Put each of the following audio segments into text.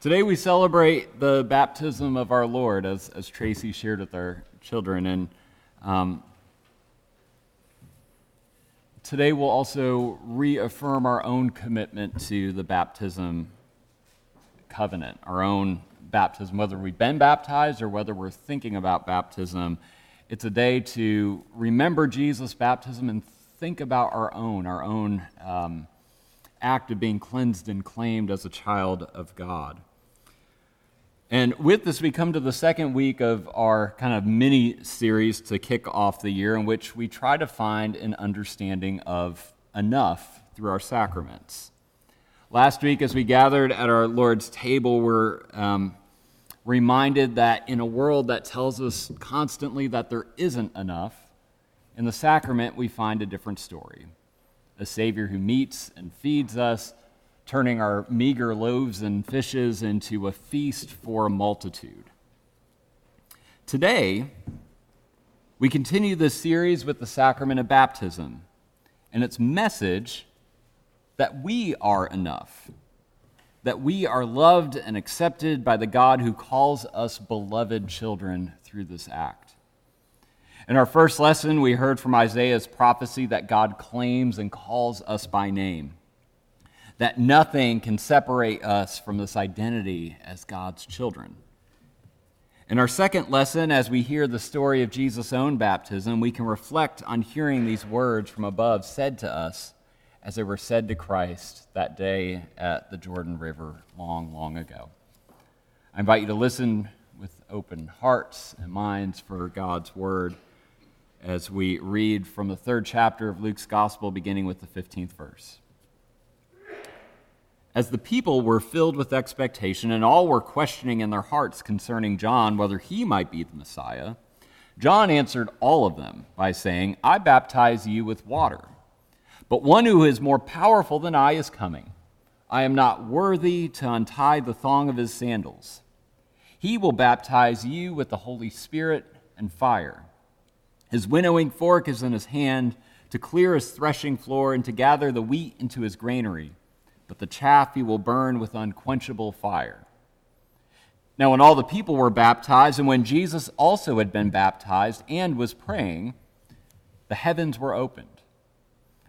Today we celebrate the baptism of our Lord, as, as Tracy shared with our children. And um, today we'll also reaffirm our own commitment to the baptism covenant, our own baptism, whether we've been baptized or whether we're thinking about baptism. It's a day to remember Jesus' baptism and think about our own, our own um, act of being cleansed and claimed as a child of God. And with this, we come to the second week of our kind of mini series to kick off the year, in which we try to find an understanding of enough through our sacraments. Last week, as we gathered at our Lord's table, we're um, reminded that in a world that tells us constantly that there isn't enough, in the sacrament we find a different story. A Savior who meets and feeds us turning our meager loaves and fishes into a feast for a multitude. Today, we continue this series with the sacrament of baptism and its message that we are enough, that we are loved and accepted by the God who calls us beloved children through this act. In our first lesson, we heard from Isaiah's prophecy that God claims and calls us by name that nothing can separate us from this identity as God's children. In our second lesson, as we hear the story of Jesus' own baptism, we can reflect on hearing these words from above said to us as they were said to Christ that day at the Jordan River long, long ago. I invite you to listen with open hearts and minds for God's word as we read from the third chapter of Luke's Gospel, beginning with the 15th verse. As the people were filled with expectation and all were questioning in their hearts concerning John whether he might be the Messiah, John answered all of them by saying, I baptize you with water, but one who is more powerful than I is coming. I am not worthy to untie the thong of his sandals. He will baptize you with the Holy Spirit and fire. His winnowing fork is in his hand to clear his threshing floor and to gather the wheat into his granary but the chaff he will burn with unquenchable fire. Now, when all the people were baptized, and when Jesus also had been baptized and was praying, the heavens were opened,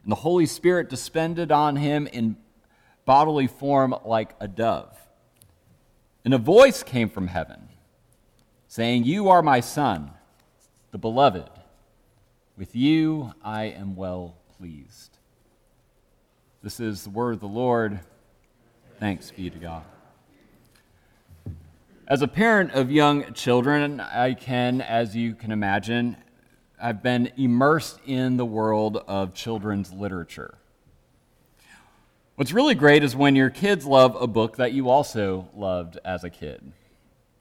and the Holy Spirit descended on him in bodily form like a dove. And a voice came from heaven, saying, You are my Son, the beloved. With you I am well pleased. This is the word of the Lord. Thanks be to God. As a parent of young children, I can, as you can imagine, I've been immersed in the world of children's literature. What's really great is when your kids love a book that you also loved as a kid.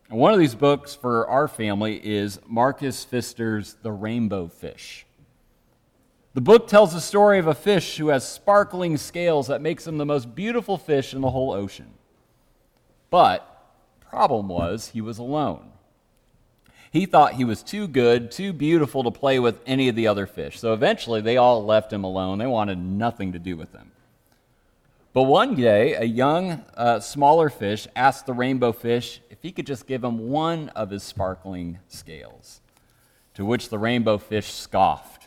And one of these books for our family is Marcus Pfister's The Rainbow Fish. The book tells the story of a fish who has sparkling scales that makes him the most beautiful fish in the whole ocean. But problem was he was alone. He thought he was too good, too beautiful to play with any of the other fish. So eventually they all left him alone. They wanted nothing to do with him. But one day, a young, uh, smaller fish asked the rainbow fish if he could just give him one of his sparkling scales. To which the rainbow fish scoffed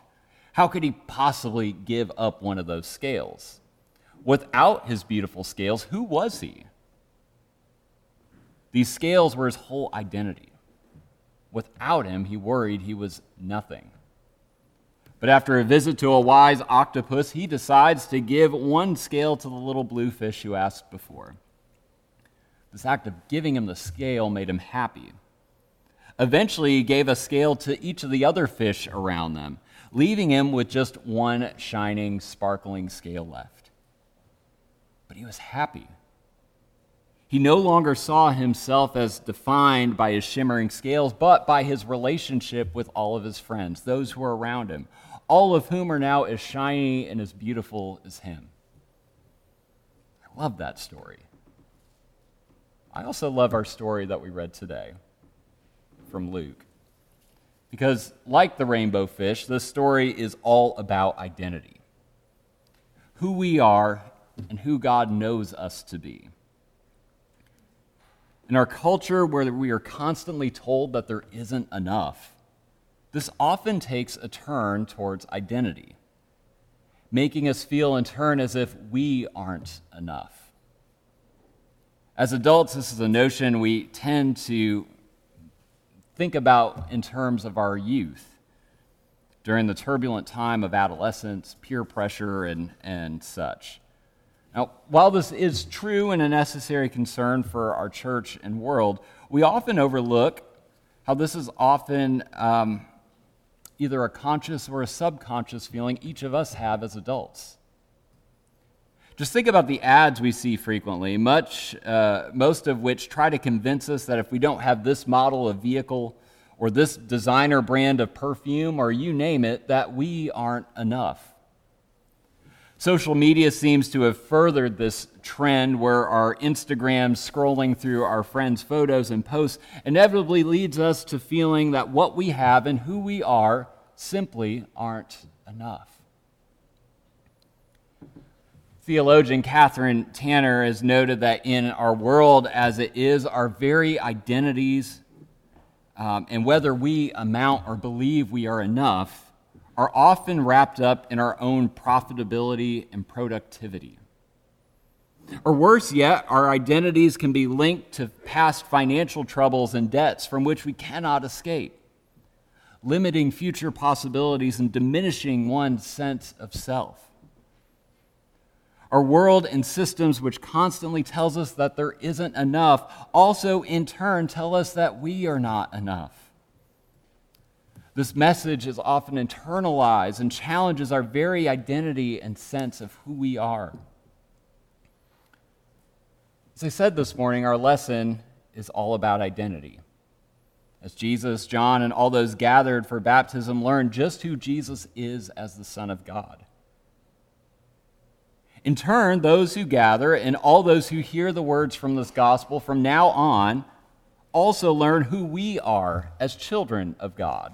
how could he possibly give up one of those scales? Without his beautiful scales, who was he? These scales were his whole identity. Without him, he worried he was nothing. But after a visit to a wise octopus, he decides to give one scale to the little blue fish who asked before. This act of giving him the scale made him happy. Eventually, he gave a scale to each of the other fish around them, leaving him with just one shining, sparkling scale left. But he was happy. He no longer saw himself as defined by his shimmering scales, but by his relationship with all of his friends, those who are around him, all of whom are now as shiny and as beautiful as him. I love that story. I also love our story that we read today from Luke. Because, like the rainbow fish, this story is all about identity who we are and who God knows us to be. In our culture where we are constantly told that there isn't enough, this often takes a turn towards identity, making us feel in turn as if we aren't enough. As adults, this is a notion we tend to think about in terms of our youth during the turbulent time of adolescence, peer pressure, and, and such. Now, while this is true and a necessary concern for our church and world, we often overlook how this is often um, either a conscious or a subconscious feeling each of us have as adults. Just think about the ads we see frequently, much, uh, most of which try to convince us that if we don't have this model of vehicle or this designer brand of perfume or you name it, that we aren't enough. Social media seems to have furthered this trend where our Instagram scrolling through our friends' photos and posts inevitably leads us to feeling that what we have and who we are simply aren't enough. Theologian Kathryn Tanner has noted that in our world as it is, our very identities um, and whether we amount or believe we are enough are often wrapped up in our own profitability and productivity. Or worse yet, our identities can be linked to past financial troubles and debts from which we cannot escape, limiting future possibilities and diminishing one's sense of self. Our world and systems, which constantly tells us that there isn't enough, also in turn tell us that we are not enough. This message is often internalized and challenges our very identity and sense of who we are. As I said this morning, our lesson is all about identity. As Jesus, John, and all those gathered for baptism learned just who Jesus is as the Son of God. In turn, those who gather and all those who hear the words from this gospel from now on also learn who we are as children of God.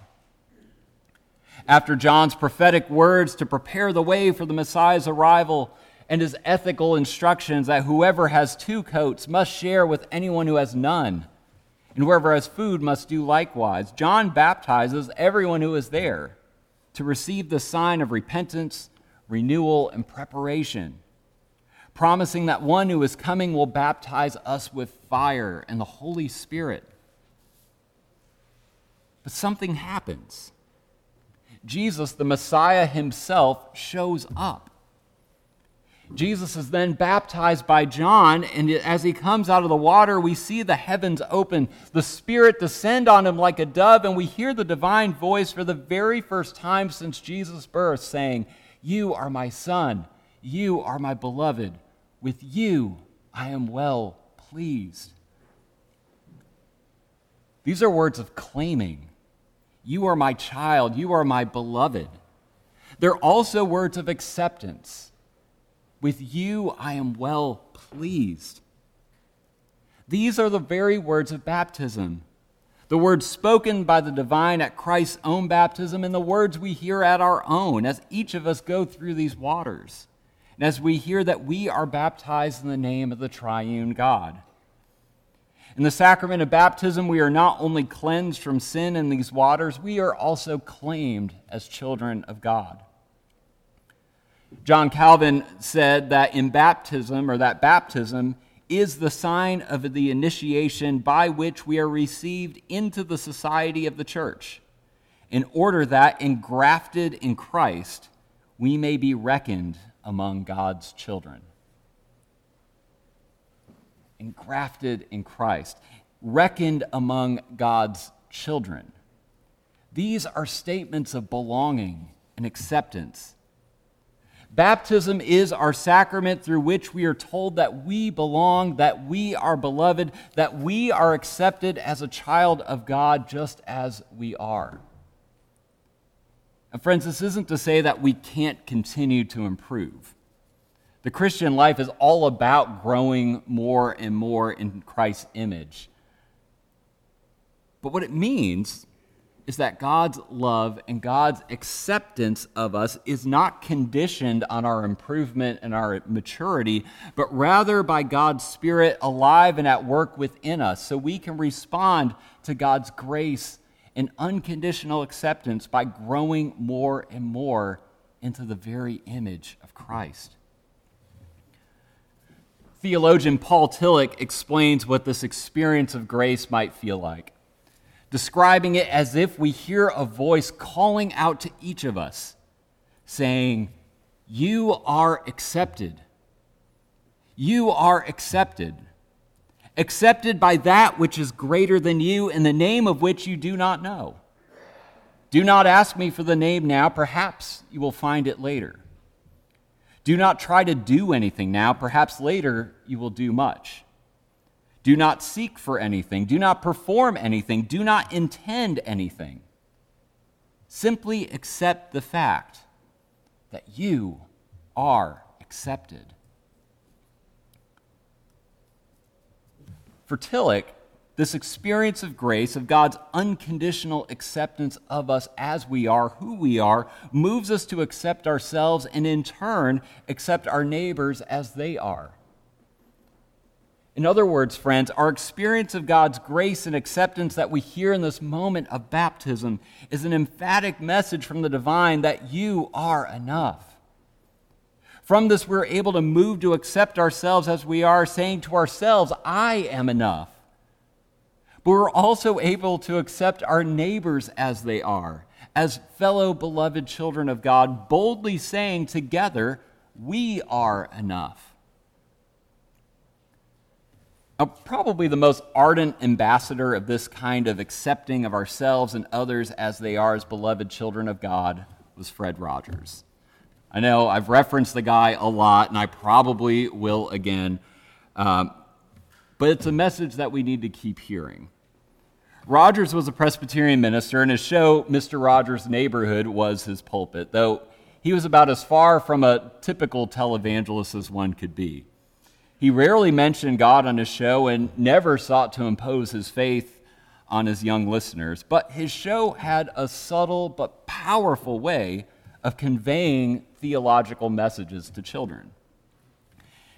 After John's prophetic words to prepare the way for the Messiah's arrival and his ethical instructions that whoever has two coats must share with anyone who has none, and whoever has food must do likewise, John baptizes everyone who is there to receive the sign of repentance, renewal, and preparation, promising that one who is coming will baptize us with fire and the Holy Spirit. But something happens. Jesus, the Messiah himself, shows up. Jesus is then baptized by John, and as he comes out of the water, we see the heavens open, the Spirit descend on him like a dove, and we hear the divine voice for the very first time since Jesus' birth saying, You are my Son, you are my beloved, with you I am well pleased. These are words of claiming you are my child. You are my beloved. They're also words of acceptance. With you, I am well pleased. These are the very words of baptism. The words spoken by the divine at Christ's own baptism, and the words we hear at our own as each of us go through these waters. And as we hear that we are baptized in the name of the triune God. In the sacrament of baptism, we are not only cleansed from sin in these waters, we are also claimed as children of God. John Calvin said that in baptism, or that baptism, is the sign of the initiation by which we are received into the society of the church, in order that, engrafted in Christ, we may be reckoned among God's children engrafted in Christ, reckoned among God's children. These are statements of belonging and acceptance. Baptism is our sacrament through which we are told that we belong, that we are beloved, that we are accepted as a child of God just as we are. And friends, this isn't to say that we can't continue to improve. The Christian life is all about growing more and more in Christ's image. But what it means is that God's love and God's acceptance of us is not conditioned on our improvement and our maturity, but rather by God's Spirit alive and at work within us, so we can respond to God's grace and unconditional acceptance by growing more and more into the very image of Christ. Theologian Paul Tillich explains what this experience of grace might feel like describing it as if we hear a voice calling out to each of us, saying, You are accepted. You are accepted. Accepted by that which is greater than you, in the name of which you do not know. Do not ask me for the name now, perhaps you will find it later. Do not try to do anything now, perhaps later you will do much. Do not seek for anything. Do not perform anything. Do not intend anything. Simply accept the fact that you are accepted. For Tillich, this experience of grace, of God's unconditional acceptance of us as we are, who we are, moves us to accept ourselves and in turn accept our neighbors as they are. In other words, friends, our experience of God's grace and acceptance that we hear in this moment of baptism is an emphatic message from the divine that you are enough. From this, we're able to move to accept ourselves as we are, saying to ourselves, I am enough. But we're also able to accept our neighbors as they are, as fellow beloved children of God, boldly saying together, We are enough. Now, probably the most ardent ambassador of this kind of accepting of ourselves and others as they are as beloved children of God was Fred Rogers. I know I've referenced the guy a lot, and I probably will again, um, but it's a message that we need to keep hearing. Rogers was a Presbyterian minister, and his show, Mr. Rogers' Neighborhood, was his pulpit, though he was about as far from a typical televangelist as one could be. He rarely mentioned God on his show and never sought to impose his faith on his young listeners, but his show had a subtle but powerful way of conveying theological messages to children.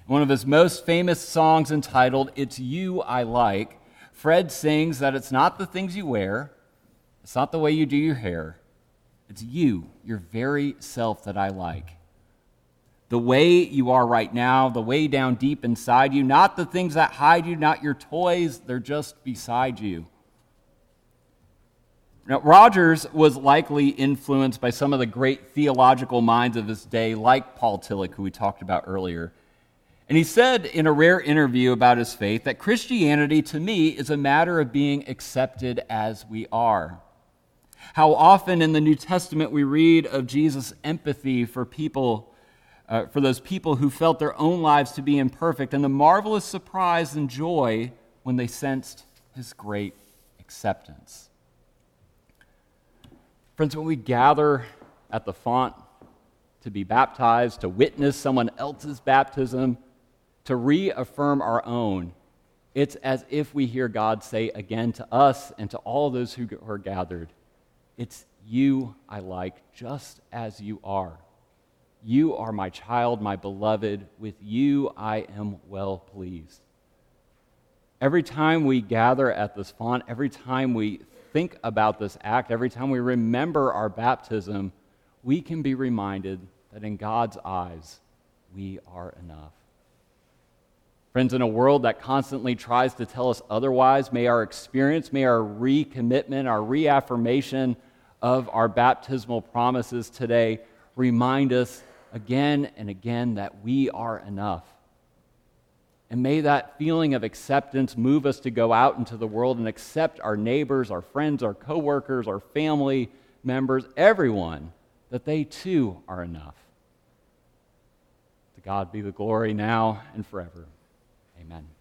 One of his most famous songs entitled It's You I Like, Fred sings that it's not the things you wear, it's not the way you do your hair, it's you, your very self that I like the way you are right now, the way down deep inside you, not the things that hide you, not your toys, they're just beside you. Now, Rogers was likely influenced by some of the great theological minds of his day, like Paul Tillich, who we talked about earlier. And he said in a rare interview about his faith that Christianity, to me, is a matter of being accepted as we are. How often in the New Testament we read of Jesus' empathy for people uh, for those people who felt their own lives to be imperfect, and the marvelous surprise and joy when they sensed his great acceptance. Friends, when we gather at the font to be baptized, to witness someone else's baptism, to reaffirm our own, it's as if we hear God say again to us and to all those who are gathered, It's you I like just as you are. You are my child, my beloved. With you I am well pleased. Every time we gather at this font, every time we think about this act, every time we remember our baptism, we can be reminded that in God's eyes, we are enough. Friends, in a world that constantly tries to tell us otherwise, may our experience, may our recommitment, our reaffirmation of our baptismal promises today remind us again and again that we are enough. And may that feeling of acceptance move us to go out into the world and accept our neighbors, our friends, our coworkers, our family members, everyone, that they too are enough. To God be the glory now and forever. Amen.